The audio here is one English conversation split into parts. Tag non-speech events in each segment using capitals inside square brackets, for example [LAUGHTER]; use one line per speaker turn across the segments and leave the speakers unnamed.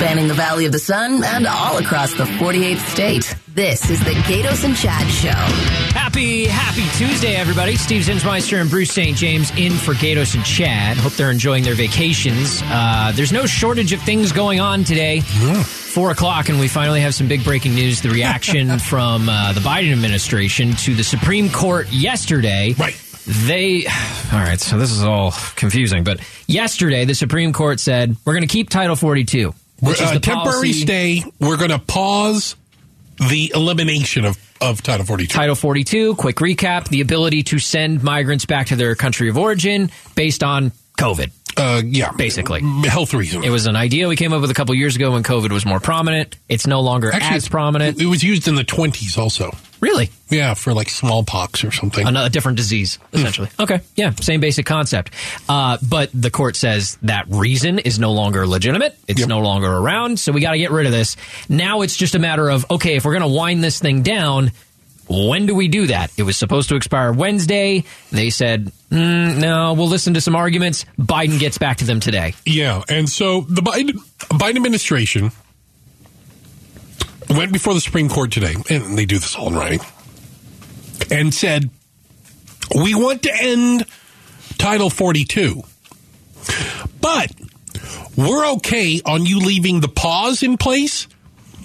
spanning the Valley of the Sun and all across the 48th state. This is the Gaydos and Chad Show.
Happy, happy Tuesday, everybody. Steve Zinsmeister and Bruce St. James in for Gaydos and Chad. Hope they're enjoying their vacations. Uh, there's no shortage of things going on today. Four o'clock, and we finally have some big breaking news. The reaction [LAUGHS] from uh, the Biden administration to the Supreme Court yesterday.
Right.
They, [SIGHS] all right, so this is all confusing, but yesterday the Supreme Court said we're going to keep Title 42. Which is
uh, temporary stay. We're going to pause the elimination of, of Title 42.
Title 42, quick recap the ability to send migrants back to their country of origin based on COVID.
Uh, yeah,
Basically.
health reasons.
It was an idea we came up with a couple years ago when COVID was more prominent. It's no longer
Actually,
as prominent.
It was used in the 20s also.
Really?
Yeah, for like smallpox or something.
Another different disease, essentially. Okay. Yeah. Same basic concept. Uh, but the court says that reason is no longer legitimate. It's
Yep.
no longer around. So we got to get rid of this. Now it's just a matter of, okay, if we're going to wind this thing down, when do we do that? It was supposed to expire Wednesday. They said, mm, no, we'll listen to some arguments. Biden gets back to them today.
Yeah, and so the Biden, Biden administration went before the Supreme Court today, and they do this all in writing, and said, We want to end Title 42, but we're okay on you leaving the pause in place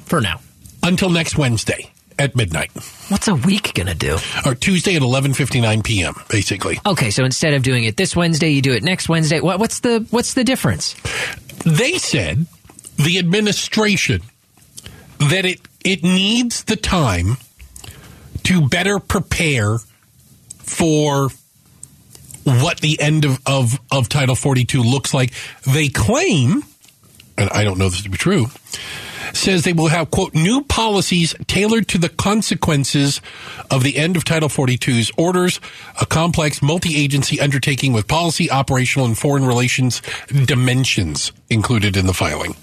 For now.
until next Wednesday at midnight,
What's a week going to do?
or Tuesday at 11.59 p.m., basically.
Okay, so instead of doing it this Wednesday, you do it next Wednesday. What, what's the what's the difference?
they said the administration that it it needs the time to better prepare for what the end of, of, of Title 42 looks like. They claim, and I don't know this to be true, says they will have, quote, new policies tailored to the consequences of the end of Title 42's orders, a complex multi agency undertaking with policy, operational, and foreign relations dimensions included in the filing.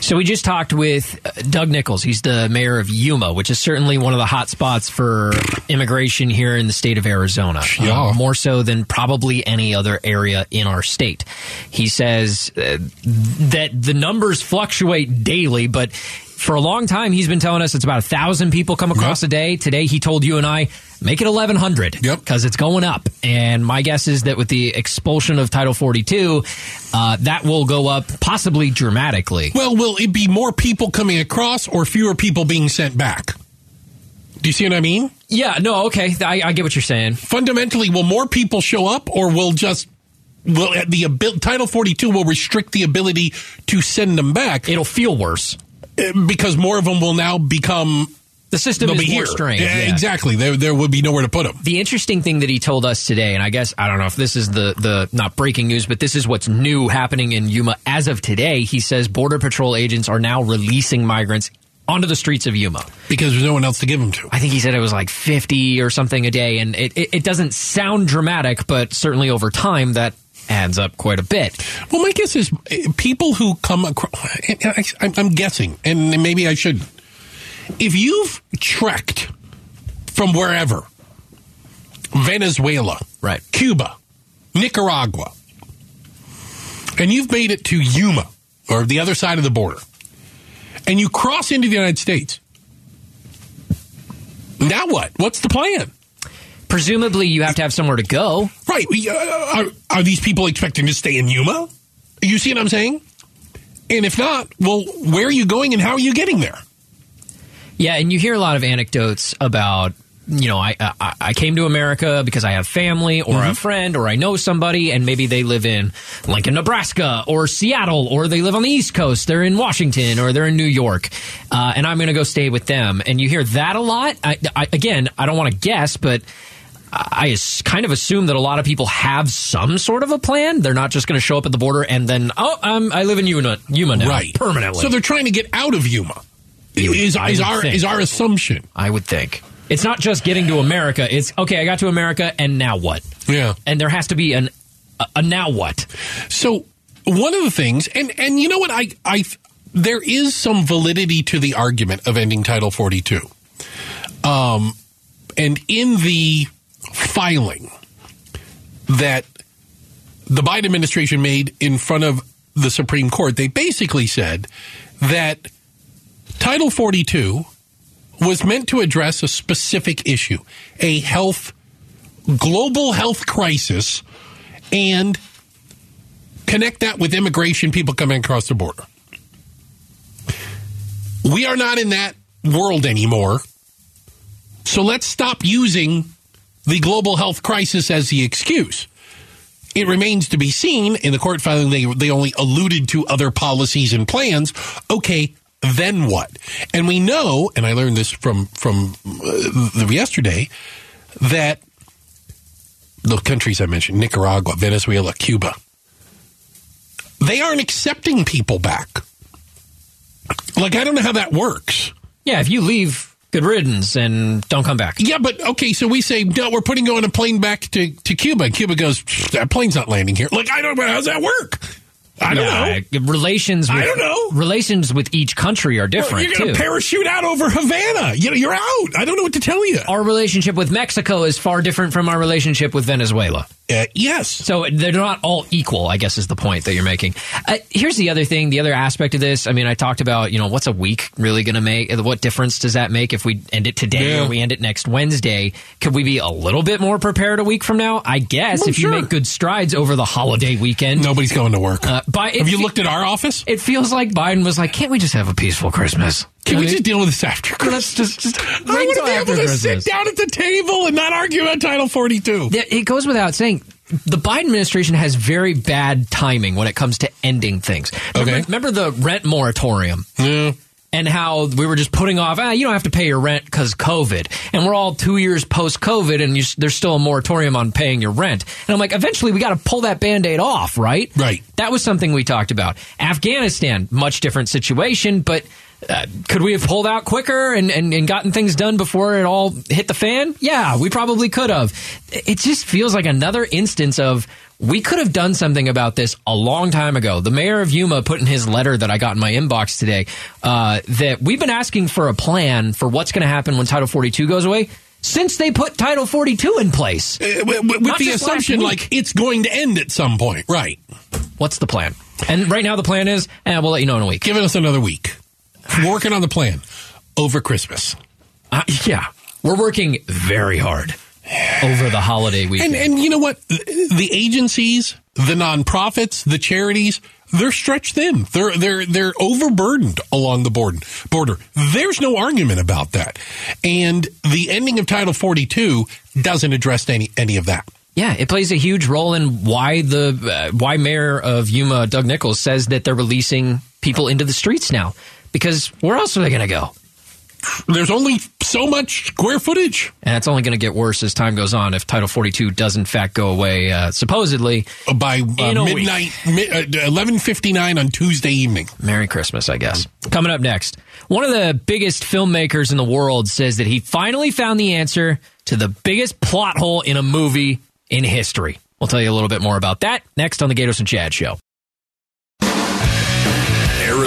So we just talked with uh, Doug Nichols. He's the mayor of Yuma, which is certainly one of the hot spots for immigration here in the state of Arizona. Uh,
Yeah.
more so than probably any other area in our state. He says uh, that the numbers fluctuate daily, but for a long time he's been telling us it's about a thousand people come across
Yep.
a day. Today he told you and I make it eleven hundred.
Yep.
because it's going up. And my guess is that with the expulsion of Title Forty Two, uh, that will go up possibly dramatically.
Well, will it be more people coming across or fewer people being sent back? Do you see what I mean?
Yeah, no, okay. I, I get what you're saying.
Fundamentally, will more people show up or will just will the Title 42 will restrict the ability to send them back
It'll feel worse.
Because more of them will now become
The system
they'll
is
be
more
here.
strained.
Yeah,
yeah.
Exactly. There there would be nowhere to put them.
The interesting thing that he told us today, and I guess I don't know if this is the the not breaking news, but this is what's new happening in Yuma as of today. He says border patrol agents are now releasing migrants onto the streets of Yuma.
Because there's no one else to give them to.
I think he said it was like 50 or something a day, and it, it, it doesn't sound dramatic, but certainly over time that adds up quite a bit.
Well, my guess is uh, people who come across, I'm, I'm guessing, and maybe I should. If you've trekked from wherever, Venezuela,
Right.
Cuba, Nicaragua, and you've made it to Yuma or the other side of the border, and you cross into the United States, now what? What's the plan?
Presumably, you have to have somewhere to go.
Right. uh, Are, are these people expecting to stay in Yuma? You see what I'm saying? And if not, well, where are you going and how are you getting there?
Yeah, and you hear a lot of anecdotes about you know I I, I came to America because I have family or
Mm-hmm.
a friend or I know somebody and maybe they live in Lincoln, Nebraska or Seattle or they live on the East Coast. They're in Washington or they're in New York, uh, and I'm going to go stay with them. And you hear that a lot. I, I, again, I don't want to guess, but. I kind of assume that a lot of people have some sort of a plan. They're not just going to show up at the border and then, oh, um, I live in Yuma, Yuma now,
right.
permanently.
So they're trying to get out of Yuma.
Would-
Is, is our
think.
is our assumption?
I would think. It's not just getting to America. It's okay. I got to America, and now what?
Yeah.
And there has to be an a, a now what?
So one of the things, and and you know what, I I there is some validity to the argument of ending Title 42. Um, and in the filing that the Biden administration made in front of the Supreme Court, they basically said that Title 42 was meant to address a specific issue, a health, global health crisis, and connect that with immigration, people coming across the border. We are not in that world anymore. So let's stop using the global health crisis as the excuse. It remains to be seen in the court filing. They, they only alluded to other policies and plans. Okay, then what? And we know, and I learned this from from uh, yesterday, that the countries I mentioned, Nicaragua, Venezuela, Cuba, they aren't accepting people back. Like I don't know how that works.
Yeah, if you leave, good riddance, and don't come back.
Yeah, but okay, so we say no, we're putting you on a plane back to, to Cuba. And Cuba goes, that plane's not landing here. Like I don't know how's that work. I don't know.
Relations. With,
I don't know.
Relations with each country are different
You're going to parachute out over Havana. You know, you're out. I don't know what to tell you.
our relationship with Mexico is far different from our relationship with Venezuela.
Uh, yes.
So they're not all equal, I guess is the point that you're making. Uh, here's the other thing, the other aspect of this. I mean, I talked about, you know, what's a week really going to make? What difference does that make if we end it today
Yeah.
or we end it next Wednesday? Could we be a little bit more prepared a week from now? I guess
Well,
if you make good strides over the holiday weekend.
Nobody's going to work.
Uh, but
Have you
fe-
looked at our office?
It feels like Biden was like, can't we just have a peaceful Christmas?
Can
I
we
mean,
just deal with this after
let's
Christmas?
just, just
I want to be able to
Christmas.
sit down at the table and not argue about Title 42.
Yeah, It goes without saying. The Biden administration has very bad timing when it comes to ending things. Remember,
Okay.
remember the rent moratorium
Yeah.
and how we were just putting off, ah, you don't have to pay your rent because COVID. And we're all two years post COVID and you, there's still a moratorium on paying your rent. And I'm like, eventually we got to pull that band aid off, right?
Right.
That was something we talked about. Afghanistan, much different situation, but uh, could we have pulled out quicker and, and, and gotten things done before it all hit the fan? Yeah, we probably could have. It just feels like another instance of we could have done something about this a long time ago. The mayor of Yuma put in his letter that I got in my inbox today uh, that we've been asking for a plan for what's going to happen when Title 42 goes away since they put Title 42 in place.
Uh, w- w- with the assumption like it's going to end at some point. Right.
What's the plan? And right now the plan is, eh, we'll let you know in a week.
Giving us another week. Working on the plan over Christmas.
Uh, yeah, we're working very hard over the holiday weekend.
And and you know what? The agencies, the nonprofits, the charities, they're stretched thin. They're they're they're overburdened along the border. Border. There's no argument about that. And the ending of Title 42 doesn't address any any of that.
yeah, it plays a huge role in why the uh, why Mayor of Yuma Doug Nichols says that they're releasing people into the streets now. Because where else are they going to go?
There's only so much square footage
And it's only going to get worse as time goes on if Title 42 does in fact go away. Uh, supposedly,
by uh,
a week.
midnight, mi- uh, 11:59 on Tuesday evening.
Merry Christmas, I guess. Coming up next, one of the biggest filmmakers in the world says that he finally found the answer to the biggest plot hole in a movie in history. We'll tell you a little bit more about that next on the Gaydos and Chad Show.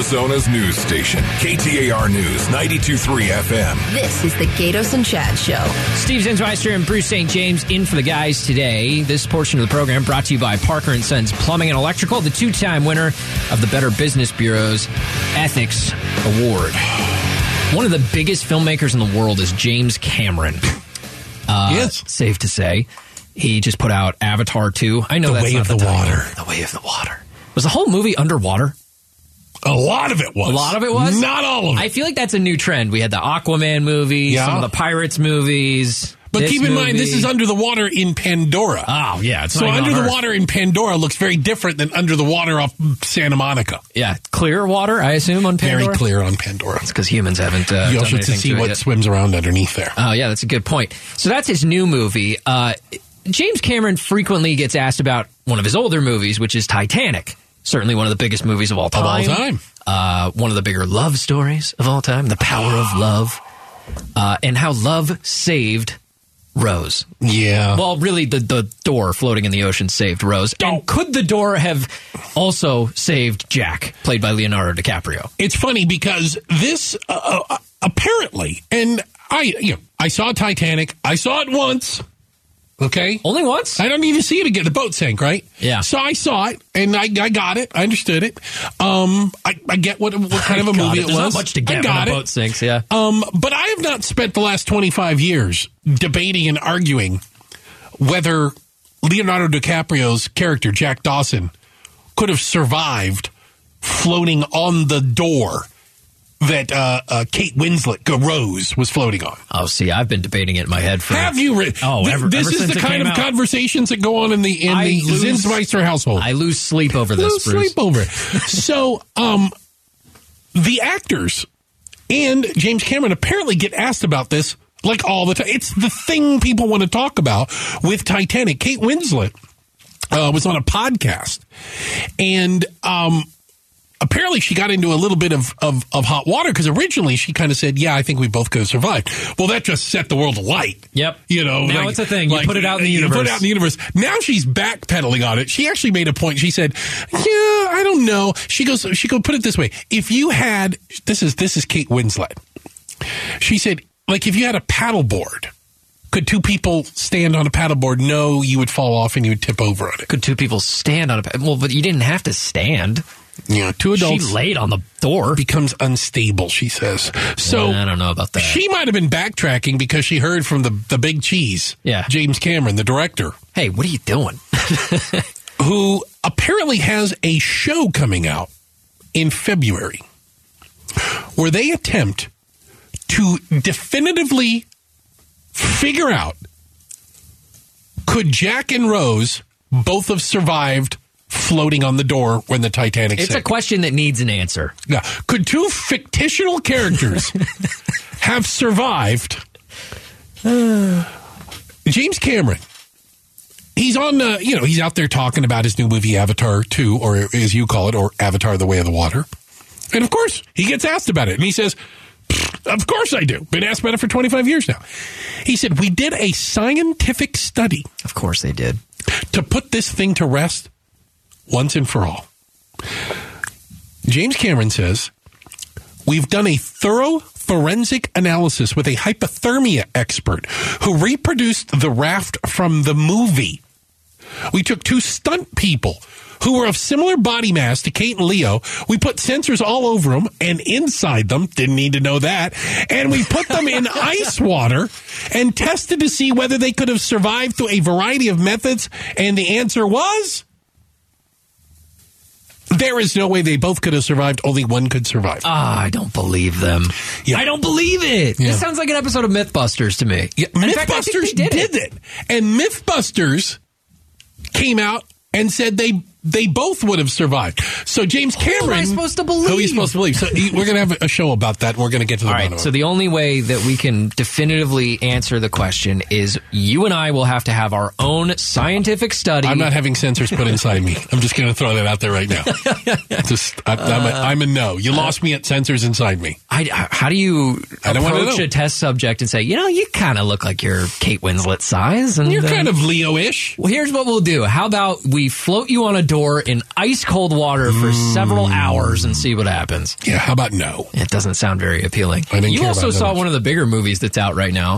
Arizona's news station, KTAR News 92.3 FM.
This is the Gaydos and Chad Show.
Steve Zinsmeister and Bruce St. James in for the guys today. This portion of the program brought to you by Parker and Sons Plumbing and Electrical, the two-time winner of the Better Business Bureau's Ethics Award. One of the biggest filmmakers in the world is James Cameron. [LAUGHS] Uh,
yes.
safe to say. He just put out Avatar 2. I know
The
that's
Way
not
of
the
the. Water.
The Way of the Water. Was the whole movie underwater?
A lot of it was.
A lot of it was?
Not all of it.
I feel like that's a new trend. We had the Aquaman movie,
Yeah.
some of the Pirates movies.
but keep in mind, this is under the water in Pandora.
Oh yeah,
so under the
Earth.
water in Pandora looks very different than under the water off Santa Monica.
Yeah, clear water. I assume on Pandora.
Very clear on Pandora.
It's because humans haven't. Uh,
You also to see
to
what
yet.
swims around underneath there.
Oh yeah, that's a good point. So that's his new movie. Uh, James Cameron frequently gets asked about one of his older movies, which is Titanic. Certainly one of the biggest movies of all
all
time.
time.
Uh, one of the bigger love stories of all time. The power of love, uh, and how love saved Rose.
Yeah.
Well, really, the, the door floating in the ocean saved Rose. And could the door have also saved Jack, played by Leonardo DiCaprio?
it's funny because this uh, uh, apparently, and I, you know, I saw Titanic. I saw it once. Okay.
Only once?
I don't need to see it again. The boat sank, right?
Yeah.
So I saw it and I, I got it. I understood it. Um, I, I get what what kind of a [LAUGHS] movie
it.
it,
There's
was.
not much to get I got
it.
boat sinks, yeah.
Um, but I have not spent the last 25 years debating and arguing whether Leonardo DiCaprio's character, Jack Dawson, could have survived floating on the door that uh, uh, Kate Winslet, Rose, was floating on.
Oh, see, I've been debating it in my head for.
Have you read?
Oh,
Th-
ever-
this
ever
is the kind of
out.
conversations that go on in the in
I
the
lose-
Zinsmeister household.
I lose sleep over this,
Little
Bruce.
sleep over it. so, um, the actors and James Cameron apparently get asked about this like all the time. It's the thing people want to talk about with Titanic. Kate Winslet uh, was on a podcast, and um, apparently she got into a little bit of, of, of hot water because originally she kind of said, "Yeah, I think we both could have survived." Well, that just set the world alight.
Yep.
You know,
Now it's a thing. You put it out in the
you
universe.
Put it out in the universe. Now she's backpedaling on it. She actually made a point. She said, "Yeah, I don't know." She goes, "She go put it this way: If you had this is this is Kate Winslet. She said, like if you had a paddleboard." Could two people stand on a paddleboard? No, you would fall off and you would tip over on it.
Could two people stand on a. paddleboard? Well, but you didn't have to stand.
Yeah, two adults
She laid on the door.
becomes unstable. She says so.
I don't know about that.
She might have been backtracking because she heard from the the big cheese,
Yeah.
James Cameron, the director,
hey, what are you doing? [LAUGHS]
who apparently has a show coming out in February where they attempt to definitively figure out could Jack and Rose both have survived floating on the door when the Titanic
It's a question that needs an answer.
Yeah. Could two fictional characters [LAUGHS] have survived? [SIGHS] James Cameron. He's on, uh, you know, he's out there talking about his new movie Avatar 2, or as you call it, or Avatar The Way of the Water. And of course, he gets asked about it. And he says, Of course I do. Been asked about it for 25 years now. He said, We did a scientific study
Of course they did.
to put this thing to rest once and for all. James Cameron says, We've done a thorough forensic analysis with a hypothermia expert who reproduced the raft from the movie. We took two stunt people who were of similar body mass to Kate and Leo. We put sensors all over them and inside them. Didn't need to know that. And we put them in [LAUGHS] ice water and tested to see whether they could have survived through a variety of methods. And the answer was there is no way they both could have survived. Only one could survive.
Ah, I don't believe them.
Yeah.
I don't believe it.
Yeah.
This sounds like an episode of MythBusters to me.
Yeah,
In fact,
Mythbusters did, it. and Mythbusters came out and said they they both would have survived. So James Cameron,
I supposed to believe?
Who are you supposed to believe? So we're going to have a show about that. and We're going to get to the
All
bottom
right.
of
So the only way that we can definitively answer the question is you and I will have to have our own scientific study.
I'm not having sensors put inside me. I'm just going to throw that out there right now. [LAUGHS] just I, I'm, a, I'm a no. You lost me at sensors inside me.
I, how do you
I don't wanna
approach
know.
a test subject and say, you know, you kind of look like you're Kate Winslet size, and
You're
uh,
kind of Leo-ish.
Well, here's what we'll do. How about we float you on a door in ice cold water for several hours and see what happens?
Yeah. How about no?
It doesn't sound very appealing.
I didn't
you also saw one of the bigger movies that's out right now.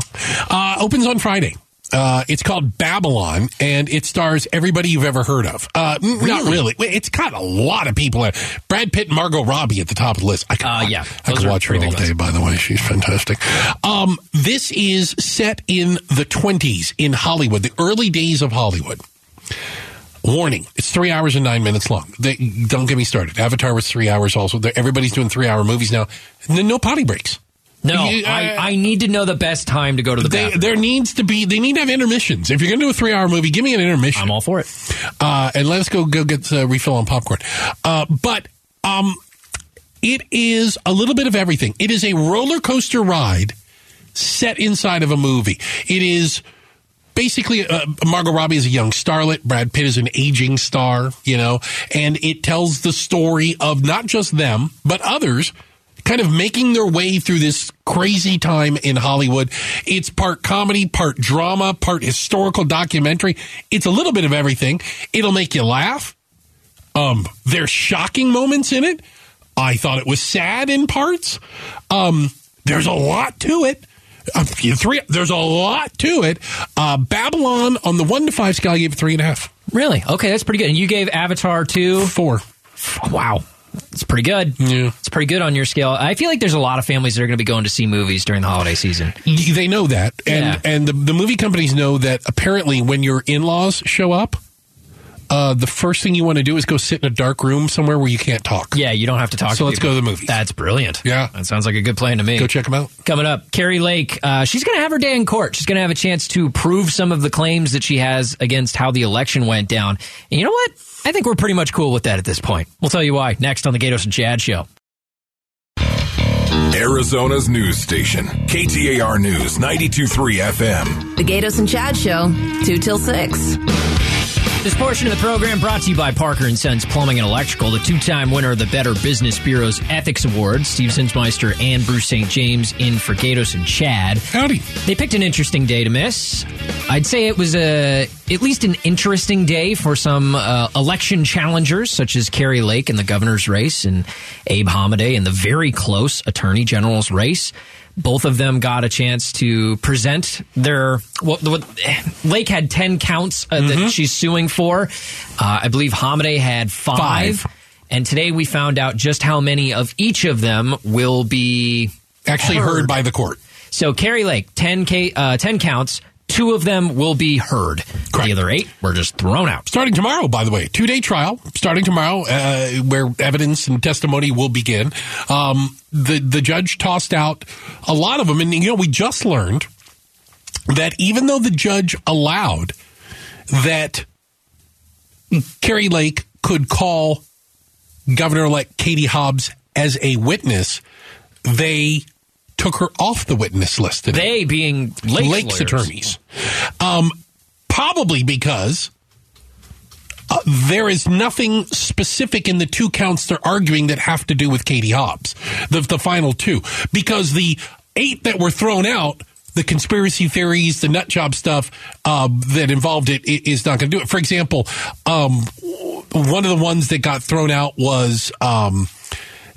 Uh, opens on Friday. Uh, it's called Babylon, and it stars everybody you've ever heard of. Uh, n- Not really. It's got a lot of people. in it. Brad Pitt and Margot Robbie at the top of the list. I could,
Uh, yeah.
I
Those
could watch her all day. By the way, she's fantastic. Um, this is set in the twenties in Hollywood, the early days of Hollywood. Warning: It's three hours and nine minutes long. They, don't get me started. Avatar was three hours. Also, everybody's doing three-hour movies now. No potty breaks.
No,
You- uh,
I, I need to know the best time to go to the
They,
bathroom.
there needs to be. They need to have intermissions. If you're going to do a three-hour movie, give me an intermission.
I'm all for it.
uh, and let us go go get a refill on popcorn. Uh, but um, it is a little bit of everything. It is a roller coaster ride set inside of a movie. It is basically uh, Margot Robbie is a young starlet. Brad Pitt is an aging star. You know, and it tells the story of not just them but others. Kind of making their way through this crazy time in Hollywood. It's part comedy, part drama, part historical documentary. It's a little bit of everything. It'll make you laugh. Um, there's shocking moments in it. I thought it was sad in parts. Um, there's a lot to it. Uh, three. There's a lot to it. Uh, Babylon on the one to five scale, I gave it three and a half.
Really? Okay, that's pretty good. And you gave Avatar two.
Four.
Wow. It's pretty good.
Yeah.
It's pretty good on your scale. I feel like there's a lot of families that are going to be going to see movies during the holiday season.
They know that, and
Yeah.
and the, the movie companies know that. Apparently, when your in laws show up, uh, the first thing you want to do is go sit in a dark room somewhere where you can't talk.
Yeah, you don't have to talk.
So
to
let's
people.
go to the movies.
That's brilliant.
Yeah.
that sounds like a good plan to me.
Go check them out.
Coming up, Kari Lake. Uh, she's going to have her day in court. She's going to have a chance to prove some of the claims that she has against how the election went down. And you know what? I think we're pretty much cool with that at this point. We'll tell you why next on the Gaydos and Chad show.
Arizona's news station, KTAR News 92.3 FM.
The Gaydos and Chad Show, 2 till 6.
This portion of the program brought to you by Parker and Sons Plumbing and Electrical, the two-time winner of the Better Business Bureau's Ethics Award. Steve Zinsmeister and Bruce St. James in for Gaydos and Chad.
Howdy.
They picked an interesting day to miss. I'd say it was a at least an interesting day for some uh, election challengers, such as Kari Lake in the governor's race and Abe Hamadeh in the very close attorney general's race. Both of them got a chance to present their. What, what Lake had ten counts uh, that she's suing for. Uh, I believe Hamadeh had five.
Five.
And today we found out just how many of each of them will be
Actually heard, by the court.
so Kari Lake, 10, K, uh, 10 counts. Two of them will be heard. The other eight were just thrown out.
Starting tomorrow, by the way, two day trial starting tomorrow, uh, where evidence and testimony will begin. Um, the the judge tossed out a lot of them, and you know we just learned that even though the judge allowed that Kari Lake could call Governor elect Katie Hobbs as a witness, they took her off the witness list today.
They being Lake's,
Lake's attorneys. Um, probably because uh, there is nothing specific in the two counts they're arguing that have to do with Katie Hobbs, the, the final two. Because the eight that were thrown out, the conspiracy theories, the nut job stuff uh, that involved it, i- is not going to do it. For example, um, one of the ones that got thrown out was. Um,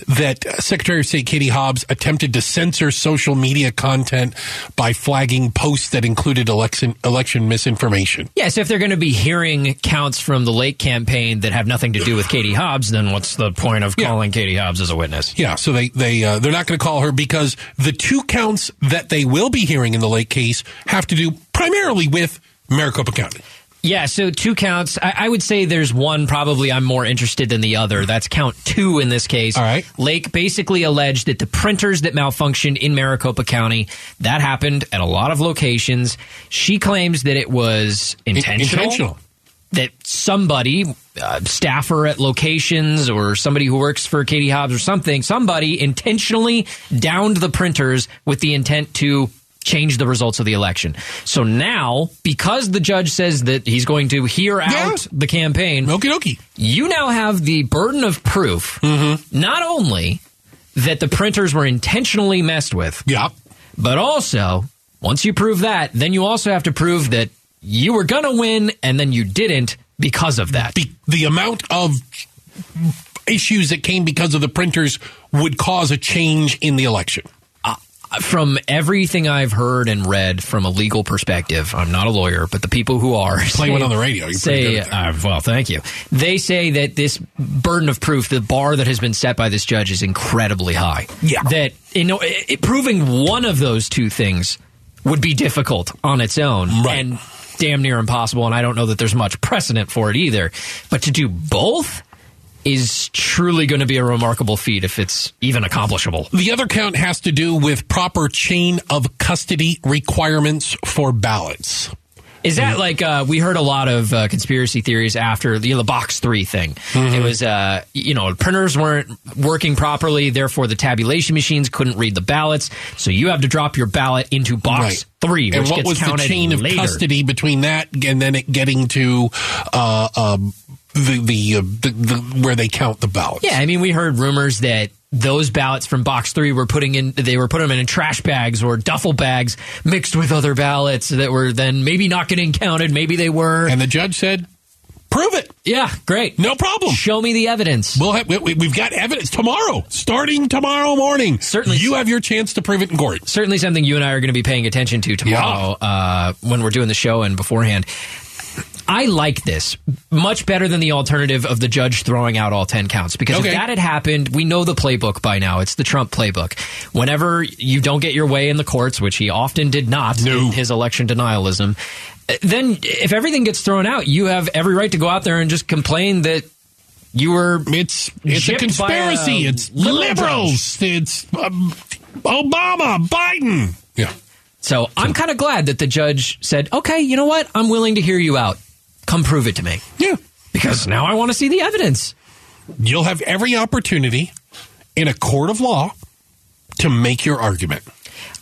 that Secretary of State Katie Hobbs attempted to censor social media content by flagging posts that included election election misinformation.
Yeah, so if they're going to be hearing counts from the Lake campaign that have nothing to do with Katie Hobbs, then what's the point of
Yeah.
calling Katie Hobbs as a witness?
Yeah, so they they uh, they're not going to call her because the two counts that they will be hearing in the Lake case have to do primarily with Maricopa County.
Yeah, so two counts. I, I would say there's one probably I'm more interested than the other. That's count two in this case.
All right.
Lake basically alleged that the printers that malfunctioned in Maricopa County, that happened at a lot of locations. She claims that it was intentional.
Intentional.
That somebody, uh, staffer at locations or somebody who works for Katie Hobbs or something, somebody intentionally downed the printers with the intent to change the results of the election. So now, because the judge says that he's going to hear out the campaign,
Okie dokie.
you now have the burden of proof, mm-hmm. not only that the printers were intentionally messed with,
Yeah.
but also, once you prove that, then you also have to prove that you were going to win and then you didn't because of that.
The, the amount of issues that came because of the printers would cause a change in the election.
From everything I've heard and read from a legal perspective, I'm not a lawyer, but the people who are
Play one on the radio. You're pretty
say,
good
uh, well, thank you. They say that this burden of proof, the bar that has been set by this judge, is incredibly high.
Yeah.
that you know, it, it- proving one of those two things would be difficult on its own,
Right.
and damn near impossible. And I don't know that there's much precedent for it either. But to do both is truly going to be a remarkable feat if it's even accomplishable.
The other count has to do with proper chain of custody requirements for ballots.
Is that like uh, we heard a lot of uh, conspiracy theories after you know, the box three thing?
Mm-hmm.
It was uh, you know printers weren't working properly, therefore the tabulation machines couldn't read the ballots, so you have to drop your ballot into box
Right.
three, which
and what
gets
was the chain of
later.
custody between that and then it getting to uh, um, the the, uh, the the where they count the ballots?
Yeah, I mean, we heard rumors that those ballots from box three were putting in they were putting them in trash bags or duffel bags mixed with other ballots that were then maybe not getting counted, maybe they were.
And the judge said, Prove it.
Yeah, great.
No problem.
Show me the evidence.
We'll have, we, we've got evidence tomorrow, starting tomorrow morning.
Certainly.
You have your chance to prove it in court.
Certainly something you and I are going to be paying attention to tomorrow uh, when we're doing the show and beforehand. I like this much better than the alternative of the judge throwing out all 10 counts because
Okay.
if that had happened, we know the playbook by now. It's the Trump playbook. Whenever you don't get your way in the courts, which he often did not
No.
in his election denialism, uh, then if everything gets thrown out, you have every right to go out there and just complain that you were
It's it's a
by a
conspiracy. It's
liberal
liberals. It's um, Obama, Biden. Yeah.
So I'm kind of glad that the judge said, okay, you know what? I'm willing to hear you out. Come prove it to me.
Yeah.
Because now I want to see the evidence.
You'll have every opportunity in a court of law to make your argument.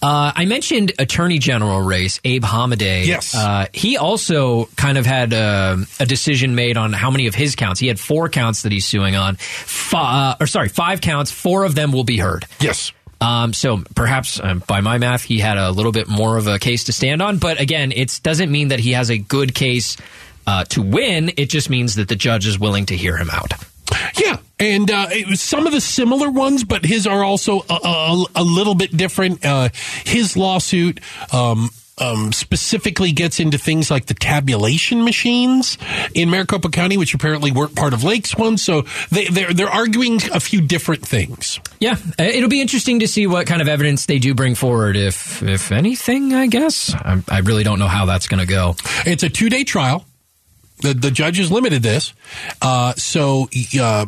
Uh, I mentioned Attorney General race, Abe Hamadeh.
Yes.
Uh, he also kind of had uh, a decision made on how many of his counts. He had four counts that he's suing on. Fi- uh, or sorry, five counts. Four of them will be heard.
Yes.
Um, so perhaps um, by my math, he had a little bit more of a case to stand on. But again, it doesn't mean that he has a good case uh, to win. It just means that the judge is willing to hear him out.
Yeah, and uh, it was some of the similar ones, but his are also a, a, a little bit different. Uh, his lawsuit um, um, specifically gets into things like the tabulation machines in Maricopa County, which apparently weren't part of Lake's one. So they, they're they're arguing a few different things.
Yeah, uh, it'll be interesting to see what kind of evidence they do bring forward, if if anything. I guess I, I really don't know how that's going to go.
It's a two day trial. The the judge has limited this, uh, so uh,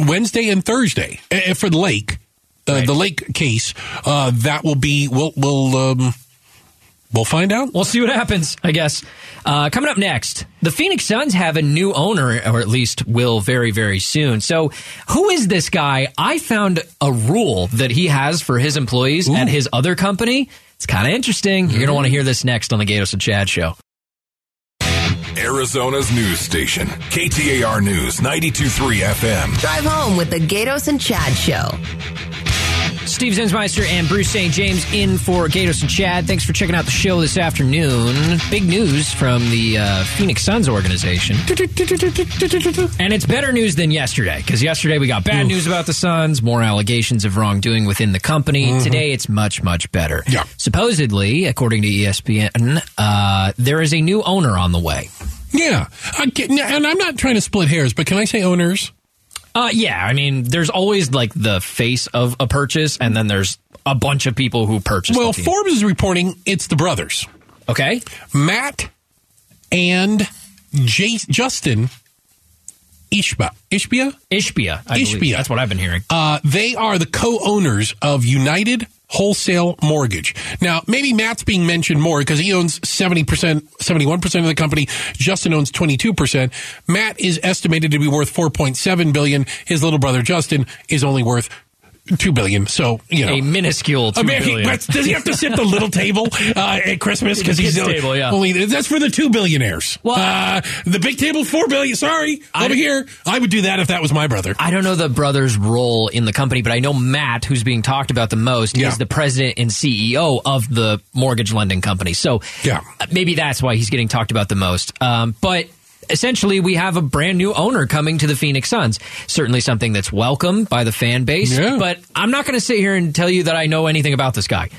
Wednesday and Thursday uh, for the lake, uh,
Right.
the lake case. Uh, that will be we'll we'll um, we'll find out.
We'll see what happens, I guess. Uh, coming up next, the Phoenix Suns have a new owner, or at least will very, very soon. So, who is this guy? I found a rule that he has for his employees at his other company. It's kind of interesting. You're going to want to hear this next on the Gaydos and Chad show.
Arizona's news station, KTAR News 92.3 FM.
Drive home with the Gaydos and Chad Show.
Steve Zinsmeister and Bruce St. James in for Gaydos and Chad. Thanks for checking out the show this afternoon. Big news from the uh, Phoenix Suns organization. And it's better news than yesterday, because yesterday we got bad news about the Suns, more allegations of wrongdoing within the company. Today it's much, much better.
Yeah.
Supposedly, according to ESPN, uh, there is a new owner on the way.
Yeah, I get- and I'm not trying to split hairs, but can I say owners?
Uh, yeah, I mean, there's always like the face of a purchase, and then there's a bunch of people who purchase.
Well. Forbes is reporting it's the brothers,
okay.
Matt and J- Justin Ishba. Ishbia?
Ishbia. I believe.
Ishbia.
That's what I've been hearing.
Uh, they are the co-owners of United Wholesale Mortgage. Now, maybe Matt's being mentioned more because he owns 70%, 71% of the company. Justin owns 22%. Matt is estimated to be worth 4.7 billion. His little brother Justin is only worth 2 billion. So, you know.
a minuscule two
I mean, he, does he have to sit the little table uh, at Christmas? Because he's
kids' table, yeah.
only that's for the two billionaires.
Well-
uh, the big table, four billion. Sorry,
I-
over here. I would do that if that was my brother.
I don't know the brother's role in the company, but I know Matt, who's being talked about the most,
Yeah.
is the president and CEO of the mortgage lending company. So
Yeah.
uh, maybe that's why he's getting talked about the most. Um, but essentially, we have a brand new owner coming to the Phoenix Suns. Certainly something that's welcome by the fan base.
Yeah.
But I'm not going to sit here and tell you that I know anything about this guy.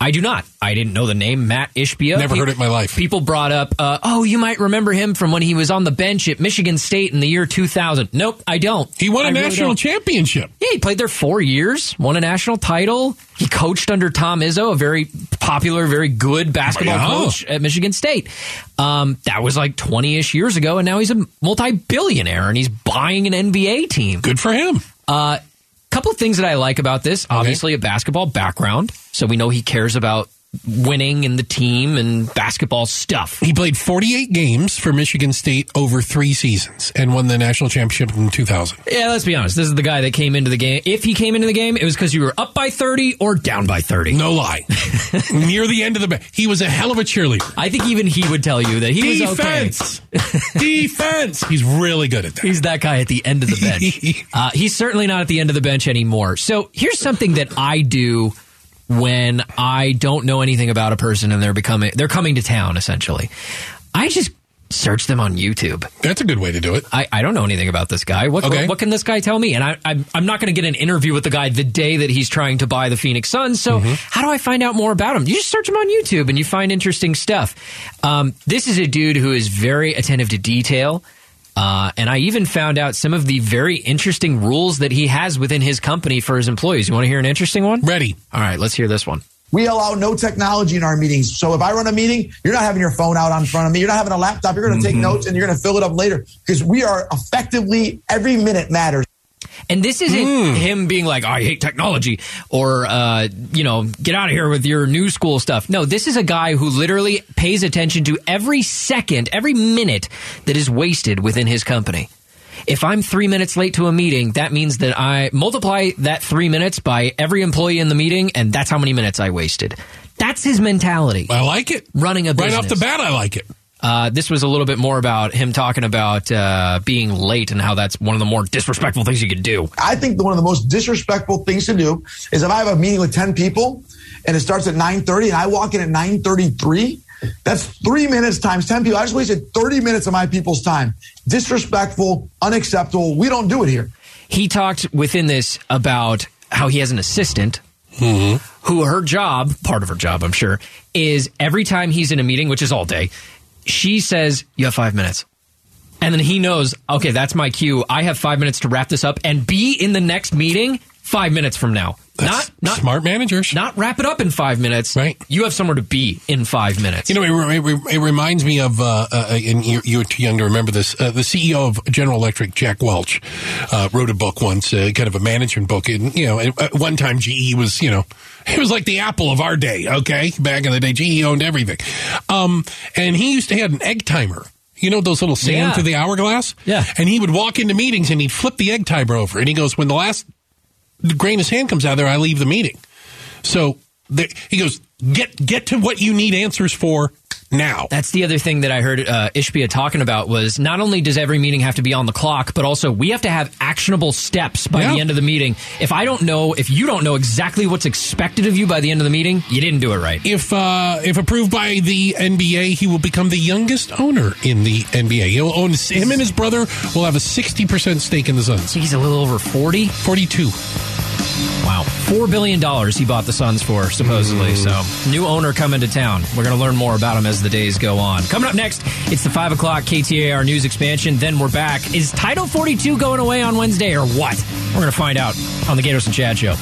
I do not. I didn't know the name Matt Ishbia.
Never heard it in my life.
People brought up, uh, oh, you might remember him from when he was on the bench at Michigan State in the year 2000. Nope, I don't.
He won a
I
national
don't.
championship.
Yeah, he played there four years, won a national title. He coached under Tom Izzo, a very popular, very good basketball
Yeah.
coach at Michigan State. Um, that was like 20 ish years ago, and now he's a multi billionaire and he's buying an NBA team.
Good for him.
Uh, couple of things that I like about this obviously, a basketball background. So we know he cares about winning and the team and basketball stuff.
He played 48 games for Michigan State over three seasons and won the national championship in 2000.
Yeah, let's be honest. This is the guy that came into the game. If he came into the game, it was because you were up by 30 or down by 30.
No lie. [LAUGHS] Near the end of the ba- he was a hell of a cheerleader.
I think even he would tell you that he was okay.
Defense. [LAUGHS] Defense. He's really good at that.
He's that guy at the end of the bench. [LAUGHS] uh, he's certainly not at the end of the bench anymore. So here's something that I do when I don't know anything about a person and they're becoming they're coming to town essentially. I just Search them on YouTube.
That's a good way to do it.
I, I don't know anything about this guy. What,
Okay.
what, what can this guy tell me? And I, I'm, I'm not going to get an interview with the guy the day that he's trying to buy the Phoenix Suns. So
Mm-hmm.
how do I find out more about him? You just search him on YouTube and you find interesting stuff. Um, this is a dude who is very attentive to detail. Uh, and I even found out some of the very interesting rules that he has within his company for his employees. You want to hear an interesting one?
Ready.
All right, let's hear this one.
We allow no technology in our meetings. So if I run a meeting, you're not having your phone out on front of me. You're not having a laptop. You're going to take notes and you're going to fill it up later because we are effectively every minute matters.
And this isn't him being like, I hate technology or, uh, you know, get out of here with your new school stuff. No, this is a guy who literally pays attention to every second, every minute that is wasted within his company. If I'm three minutes late to a meeting, that means that I multiply that three minutes by every employee in the meeting, and that's how many minutes I wasted. That's his mentality.
I like it.
Running a business.
Right off the bat, I like it.
Uh, this was a little bit more about him talking about uh, being late and how that's one of the more disrespectful things you could do.
I think one of the most disrespectful things to do is if I have a meeting with 10 people and it starts at 9.30 and I walk in at 9.33, that's three minutes times 10 people. I just wasted 30 minutes of my people's time. Disrespectful, unacceptable. We don't do it here.
he talked within this about how he has an assistant who her job, part of her job, I'm sure, is every time he's in a meeting, which is all day, she says, You have five minutes. And then he knows, okay, that's my cue. I have five minutes to wrap this up and be in the next meeting five minutes from now.
That's
not not
smart managers.
not wrap it up in five minutes.
Right.
You have somewhere to be in five minutes.
You know, it, it, it reminds me of, uh, uh, and you're, you're too young to remember this. Uh, the CEO of General Electric, Jack Welch, uh, wrote a book once, uh, kind of a management book. And you know, at one time GE was, you know, [LAUGHS] it was like the Apple of our day. Okay, back in the day, GE owned everything. Um, and he used to have an egg timer. You know those little sand
Yeah.
through the hourglass?
Yeah.
And he would walk into meetings and he'd flip the egg timer over, and he goes, "When the last grain of sand comes out there, I leave the meeting." So there, he goes, "Get get to what you need answers for now."
That's the other thing that I heard uh, Ishbia talking about was not only does every meeting have to be on the clock, but also we have to have actionable steps by
Yeah.
the end of the meeting. If I don't know, if you don't know exactly what's expected of you by the end of the meeting, you didn't do it right.
if uh, if approved by the NBA, he will become the youngest owner in the NBA. He'll own him and his brother will have a sixty percent stake in the Suns.
He's a little over 40.
Forty two.
Wow. $4 billion he bought the Suns for, supposedly. So, new owner coming to town. We're going to learn more about him as the days go on. Coming up next, it's the 5 o'clock KTAR news expansion. Then we're back. Is Title 42 going away on Wednesday or what? We're going to find out on the Gaydos and Chad Show.